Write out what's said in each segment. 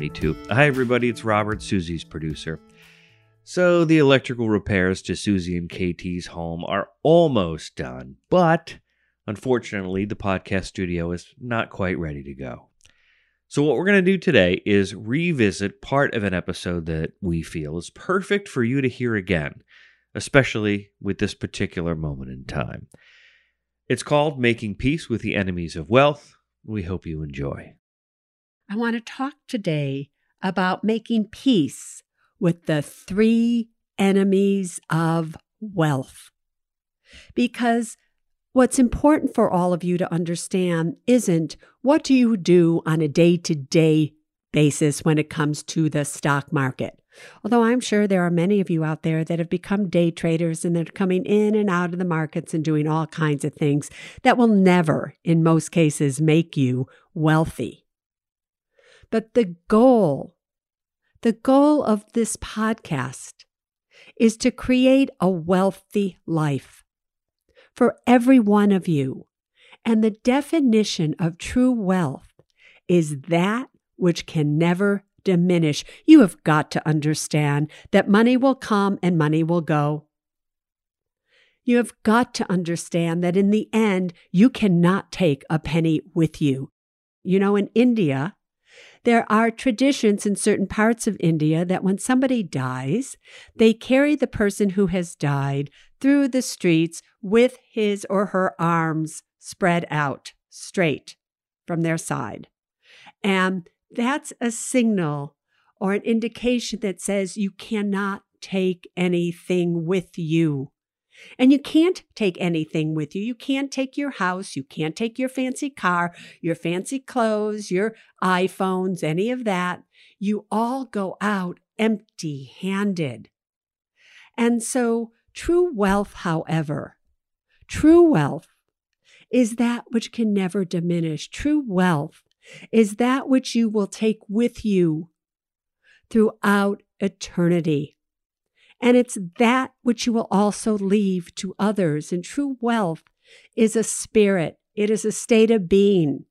2022. Hi, everybody. It's Robert, Suze's producer. So, the electrical repairs to Suze and KT's home are almost done, but unfortunately, the podcast studio is not quite ready to go. So, what we're going to do today is revisit part of an episode that we feel is perfect for you to hear again, especially with this particular moment in time. It's called Making Peace with the Enemies of Wealth. We hope you enjoy. I want to talk today about making peace with the three enemies of wealth. Because what's important for all of you to understand isn't what do you do on a day to day basis when it comes to the stock market. Although I'm sure there are many of you out there that have become day traders and they're coming in and out of the markets and doing all kinds of things that will never, in most cases, make you wealthy. But the goal, the goal of this podcast is to create a wealthy life for every one of you. And the definition of true wealth is that which can never diminish. You have got to understand that money will come and money will go. You have got to understand that in the end, you cannot take a penny with you. You know, in India, there are traditions in certain parts of India that when somebody dies, they carry the person who has died through the streets with his or her arms spread out straight from their side. And that's a signal or an indication that says you cannot take anything with you. And you can't take anything with you. You can't take your house. You can't take your fancy car, your fancy clothes, your iPhones, any of that. You all go out empty handed. And so, true wealth, however, true wealth is that which can never diminish. True wealth is that which you will take with you throughout eternity. And it's that which you will also leave to others. And true wealth is a spirit, it is a state of being.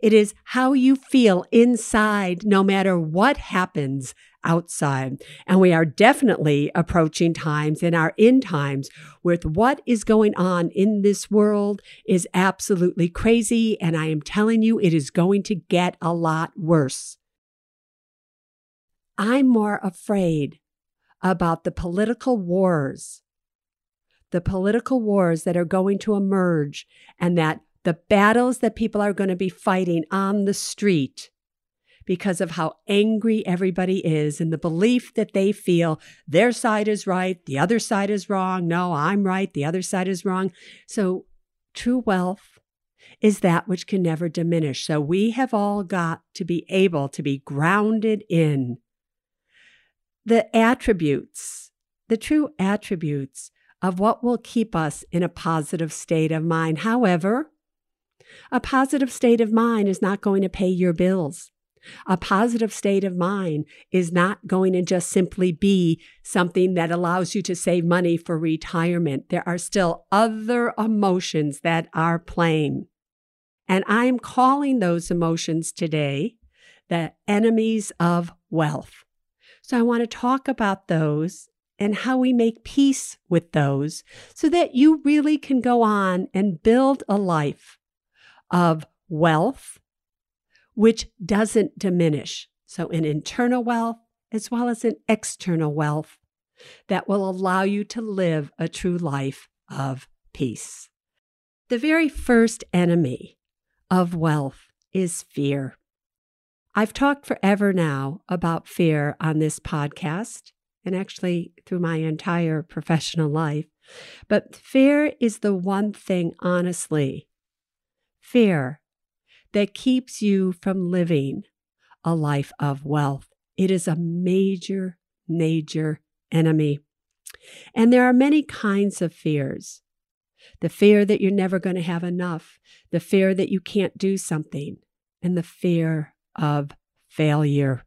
It is how you feel inside, no matter what happens outside. And we are definitely approaching times and our end times with what is going on in this world is absolutely crazy. And I am telling you, it is going to get a lot worse. I'm more afraid about the political wars, the political wars that are going to emerge, and that the battles that people are going to be fighting on the street because of how angry everybody is and the belief that they feel their side is right, the other side is wrong. No, I'm right, the other side is wrong. So, true wealth is that which can never diminish. So, we have all got to be able to be grounded in the attributes, the true attributes of what will keep us in a positive state of mind. However, a positive state of mind is not going to pay your bills. A positive state of mind is not going to just simply be something that allows you to save money for retirement. There are still other emotions that are playing. And I'm calling those emotions today the enemies of wealth. So I want to talk about those and how we make peace with those so that you really can go on and build a life of wealth, which doesn't diminish. So, an internal wealth as well as an external wealth that will allow you to live a true life of peace. The very first enemy of wealth is fear. I've talked forever now about fear on this podcast and actually through my entire professional life. But fear is the one thing, honestly, fear that keeps you from living a life of wealth. It is a major, major enemy. And there are many kinds of fears the fear that you're never going to have enough, the fear that you can't do something, and the fear of failure.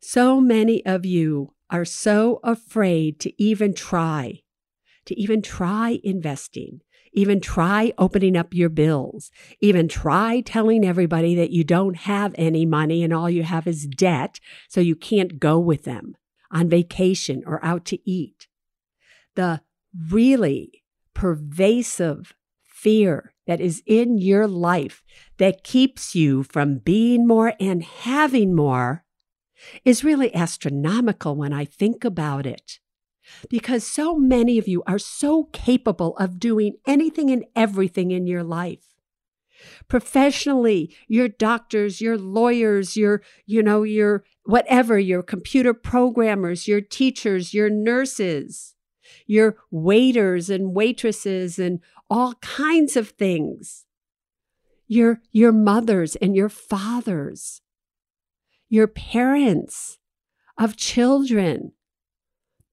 So many of you are so afraid to even try, to even try investing, even try opening up your bills, even try telling everybody that you don't have any money and all you have is debt, so you can't go with them on vacation or out to eat. The really pervasive fear that is in your life that keeps you from being more and having more is really astronomical when I think about it. Because so many of you are so capable of doing anything and everything in your life. Professionally, your doctors, your lawyers, your, you know, your whatever, your computer programmers, your teachers, your nurses, your waiters and waitresses and all kinds of things. Your, your mothers and your fathers, your parents of children.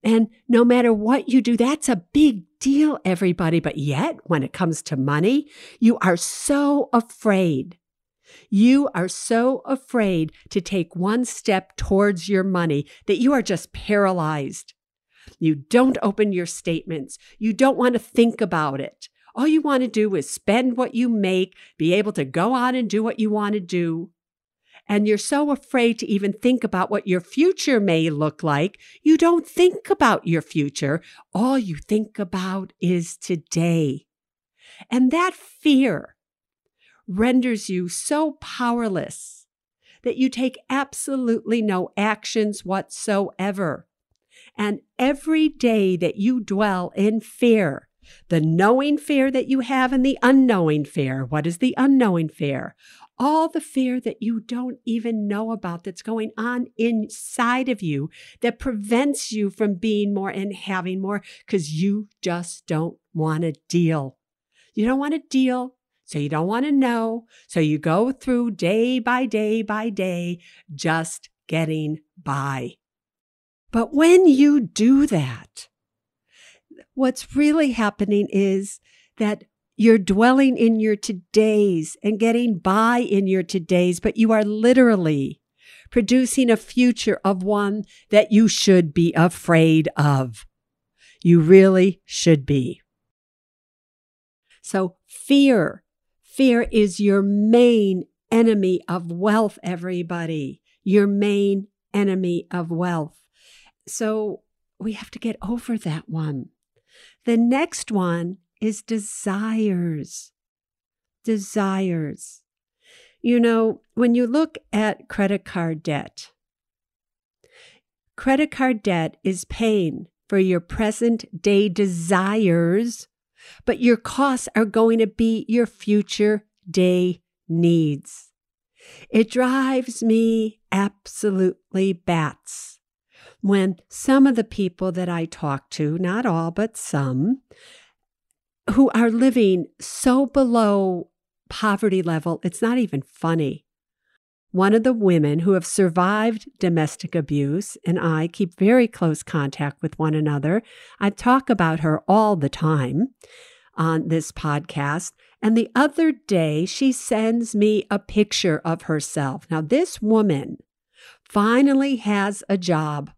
And no matter what you do, that's a big deal, everybody. But yet, when it comes to money, you are so afraid. You are so afraid to take one step towards your money that you are just paralyzed. You don't open your statements. You don't want to think about it. All you want to do is spend what you make, be able to go on and do what you want to do. And you're so afraid to even think about what your future may look like. You don't think about your future. All you think about is today. And that fear renders you so powerless that you take absolutely no actions whatsoever. And every day that you dwell in fear, the knowing fear that you have and the unknowing fear. What is the unknowing fear? All the fear that you don't even know about that's going on inside of you that prevents you from being more and having more because you just don't want to deal. You don't want to deal. So you don't want to know. So you go through day by day by day, just getting by. But when you do that, what's really happening is that you're dwelling in your todays and getting by in your todays, but you are literally producing a future of one that you should be afraid of. You really should be. So, fear. Fear is your main enemy of wealth, everybody. Your main enemy of wealth. So, we have to get over that one. The next one is desires. Desires. You know, when you look at credit card debt, credit card debt is paying for your present day desires, but your costs are going to be your future day needs. It drives me absolutely bats when some of the people that I talk to, not all, but some, who are living so below poverty level, it's not even funny. One of the women who have survived domestic abuse and I keep very close contact with one another. I talk about her all the time on this podcast. And the other day, she sends me a picture of herself. Now, this woman finally has a job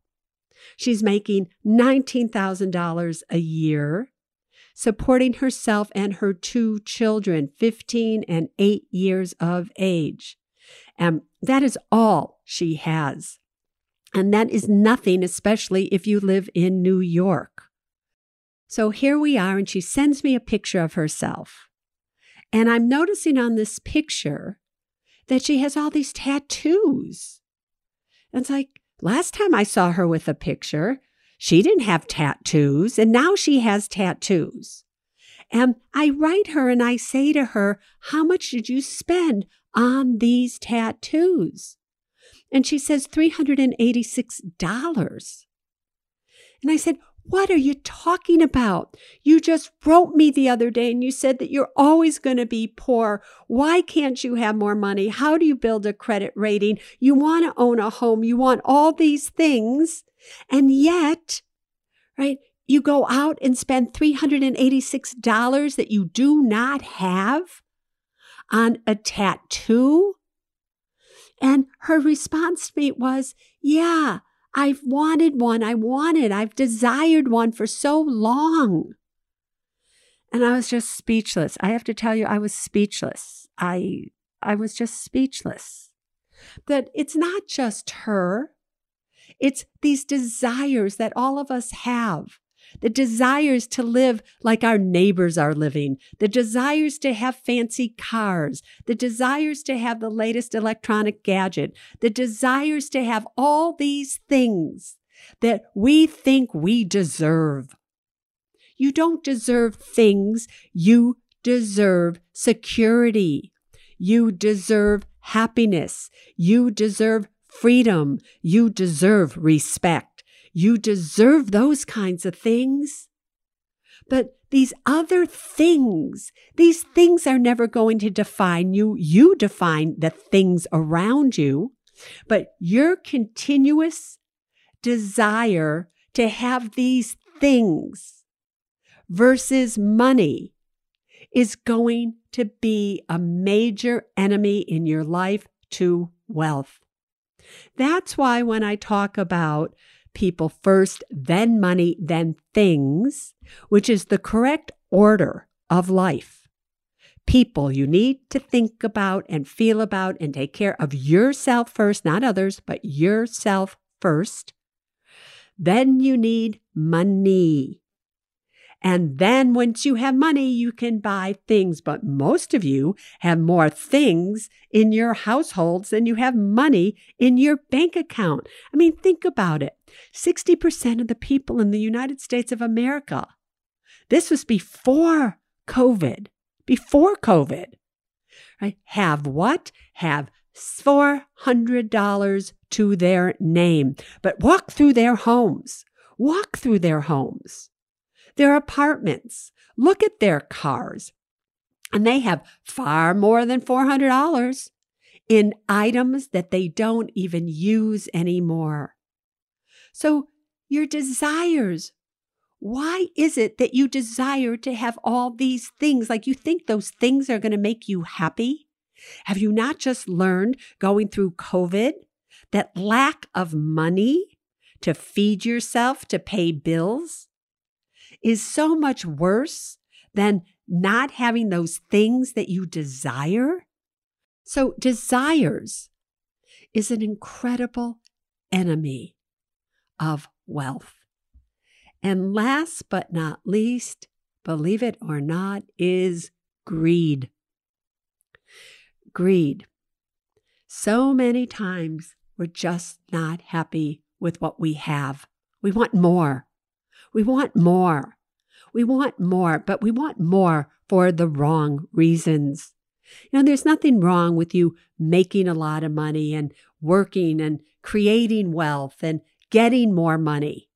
She's making $19,000 a year, supporting herself and her two children, 15 and 8 years of age. And that is all she has. And that is nothing, especially if you live in New York. So here we are, and she sends me a picture of herself. And I'm noticing on this picture that she has all these tattoos. And it's like, last time I saw her with a picture, she didn't have tattoos, and now she has tattoos. And I write her and I say to her, How much did you spend on these tattoos? And she says, $386. And I said, what are you talking about? You just wrote me the other day and you said that you're always going to be poor. Why can't you have more money? How do you build a credit rating? You want to own a home. You want all these things. And yet, right, you go out and spend $386 that you do not have on a tattoo? And her response to me was, Yeah, I've wanted one. I wanted, I've desired one for so long. And I was just speechless. I have to tell you, I was speechless. I I was just speechless. That it's not just her. It's these desires that all of us have the desires to live like our neighbors are living, the desires to have fancy cars, the desires to have the latest electronic gadget, the desires to have all these things that we think we deserve. You don't deserve things, you deserve security. You deserve happiness. You deserve freedom. You deserve respect. You deserve those kinds of things. But these other things, these things are never going to define you. You define the things around you. But your continuous desire to have these things versus money is going to be a major enemy in your life to wealth. That's why when I talk about people first, then money, then things, which is the correct order of life. People you need to think about and feel about and take care of yourself first, not others, but yourself first. Then you need money. And then once you have money, you can buy things. But most of you have more things in your households than you have money in your bank account. I mean, think about it 60% of the people in the United States of America, this was before COVID, before COVID, right? Have what? Have $400 to their name, but walk through their homes. Walk through their homes their apartments, look at their cars. And they have far more than $400 in items that they don't even use anymore. So, your desires. Why is it that you desire to have all these things? Like you think those things are going to make you happy? Have you not just learned going through COVID that lack of money to feed yourself, to pay bills, is so much worse than not having those things that you desire. So, desires is an incredible enemy of wealth. And last but not least, believe it or not, is greed. Greed. So many times we're just not happy with what we have. We want more. We want more. We want more, but we want more for the wrong reasons. You know, there's nothing wrong with you making a lot of money and working and creating wealth and getting more money.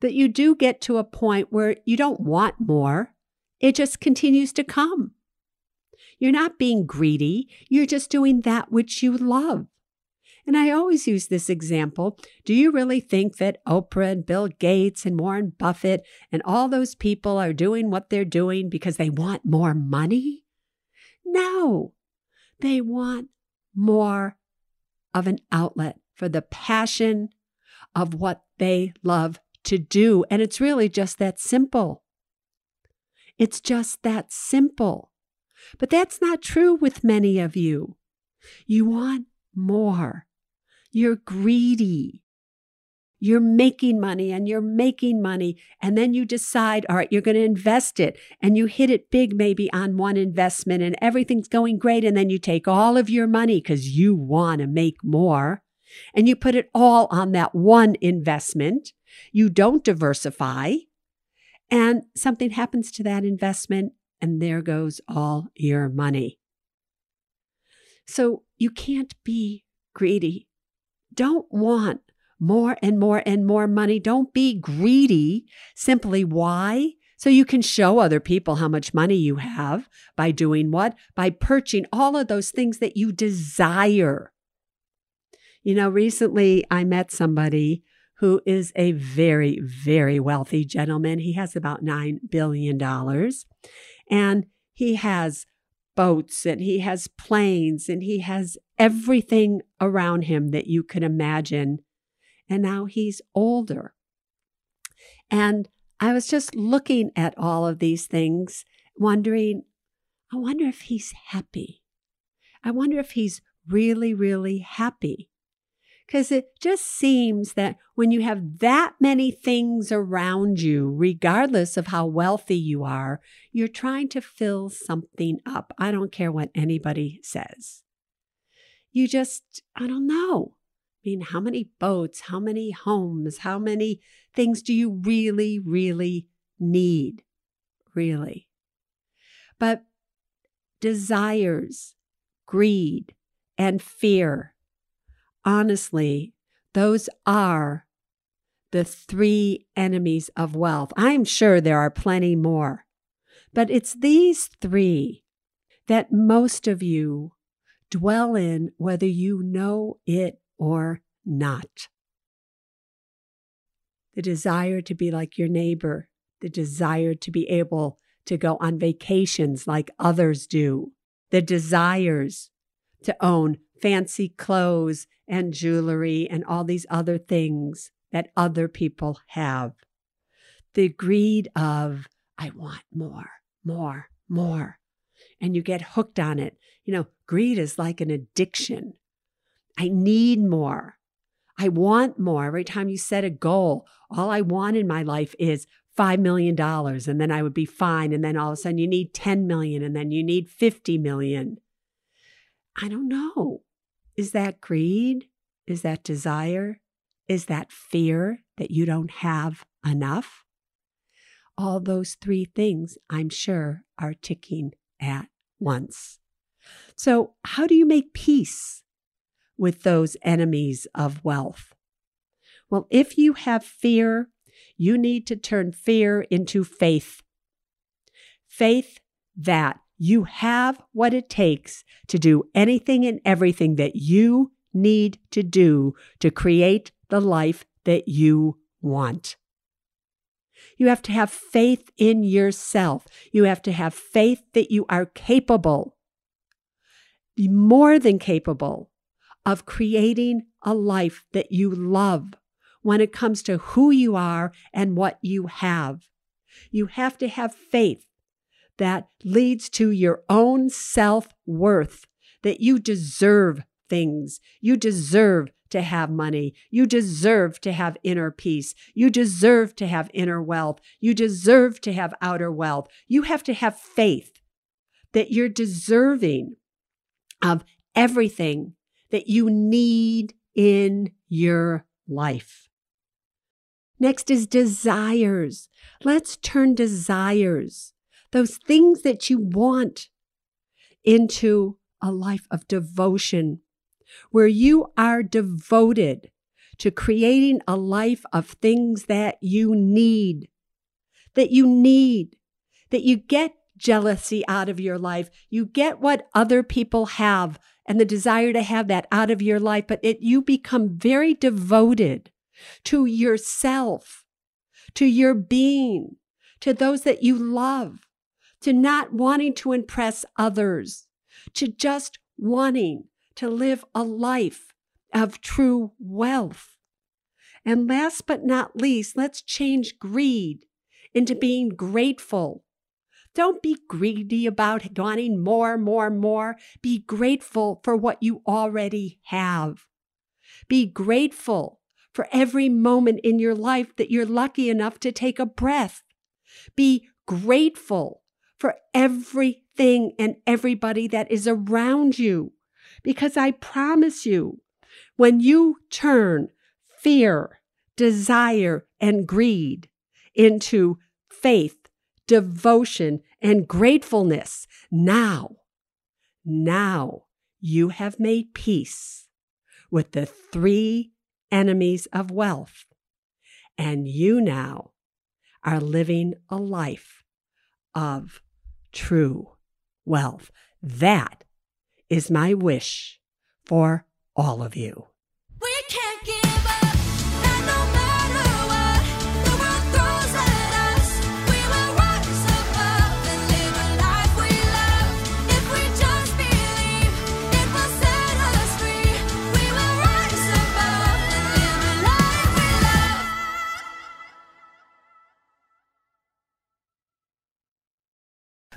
But you do get to a point where you don't want more. It just continues to come. You're not being greedy. You're just doing that which you love. And I always use this example. Do you really think that Oprah and Bill Gates and Warren Buffett and all those people are doing what they're doing because they want more money? No, they want more of an outlet for the passion of what they love to do. And it's really just that simple. It's just that simple. But that's not true with many of you. You want more. You're greedy. you're making money and you're making money. And then you decide, all right, you're going to invest it and you hit it big maybe on one investment and everything's going great. And then you take all of your money because you want to make more and you put it all on that one investment. You don't diversify and something happens to that investment and there goes all your money. So you can't be greedy. Don't want more and more and more money. Don't be greedy. Simply why? So you can show other people how much money you have by doing what? By purchasing all of those things that you desire. You know, recently I met somebody who is a very, very wealthy gentleman. He has about $9 billion and he has boats and he has planes and he has everything around him that you can imagine and now he's older. And I was just looking at all of these things, wondering, I wonder if he's happy. I wonder if he's really, really happy. Because it just seems that when you have that many things around you, regardless of how wealthy you are, you're trying to fill something up. I don't care what anybody says. You just, I don't know. I mean, how many boats, how many homes, how many things do you really, really need? Really. But desires, greed, and fear, honestly, those are the three enemies of wealth. I'm sure there are plenty more, but it's these three that most of you dwell in, whether you know it or not. The desire to be like your neighbor, the desire to be able to go on vacations like others do, the desires to own fancy clothes and jewelry and all these other things that other people have. The greed of, I want more, more, more. And you get hooked on it. You know, greed is like an addiction. I need more. I want more. Every time you set a goal, all I want in my life is $5 million and then I would be fine. And then all of a sudden you need 10 million and then you need 50 million. I don't know. Is that greed? Is that desire? Is that fear that you don't have enough? All those three things, I'm sure, are ticking at once. So, how do you make peace with those enemies of wealth? Well, if you have fear, you need to turn fear into faith. Faith that you have what it takes to do anything and everything that you need to do to create the life that you want. You have to have faith in yourself. You have to have faith that you are capable, more than capable of creating a life that you love when it comes to who you are and what you have. You have to have faith that leads to your own self worth, that you deserve things. You deserve to have money. You deserve to have inner peace. You deserve to have inner wealth. You deserve to have outer wealth. You have to have faith that you're deserving of everything that you need in your life. Next is desires. Let's turn desires, those things that you want, into a life of devotion where you are devoted to creating a life of things that you need, that you need, that you get jealousy out of your life. You get what other people have and the desire to have that out of your life, but it, you become very devoted to yourself, to your being, to those that you love, to not wanting to impress others, to just wanting to live a life of true wealth. And last but not least, let's change greed into being grateful don't be greedy about wanting more, more, more. Be grateful for what you already have. Be grateful for every moment in your life that you're lucky enough to take a breath. Be grateful for everything and everybody that is around you. Because I promise you, when you turn fear, desire, and greed into faith, devotion, and gratefulness, now, now you have made peace with the three enemies of wealth. And you now are living a life of true wealth. That is my wish for all of you.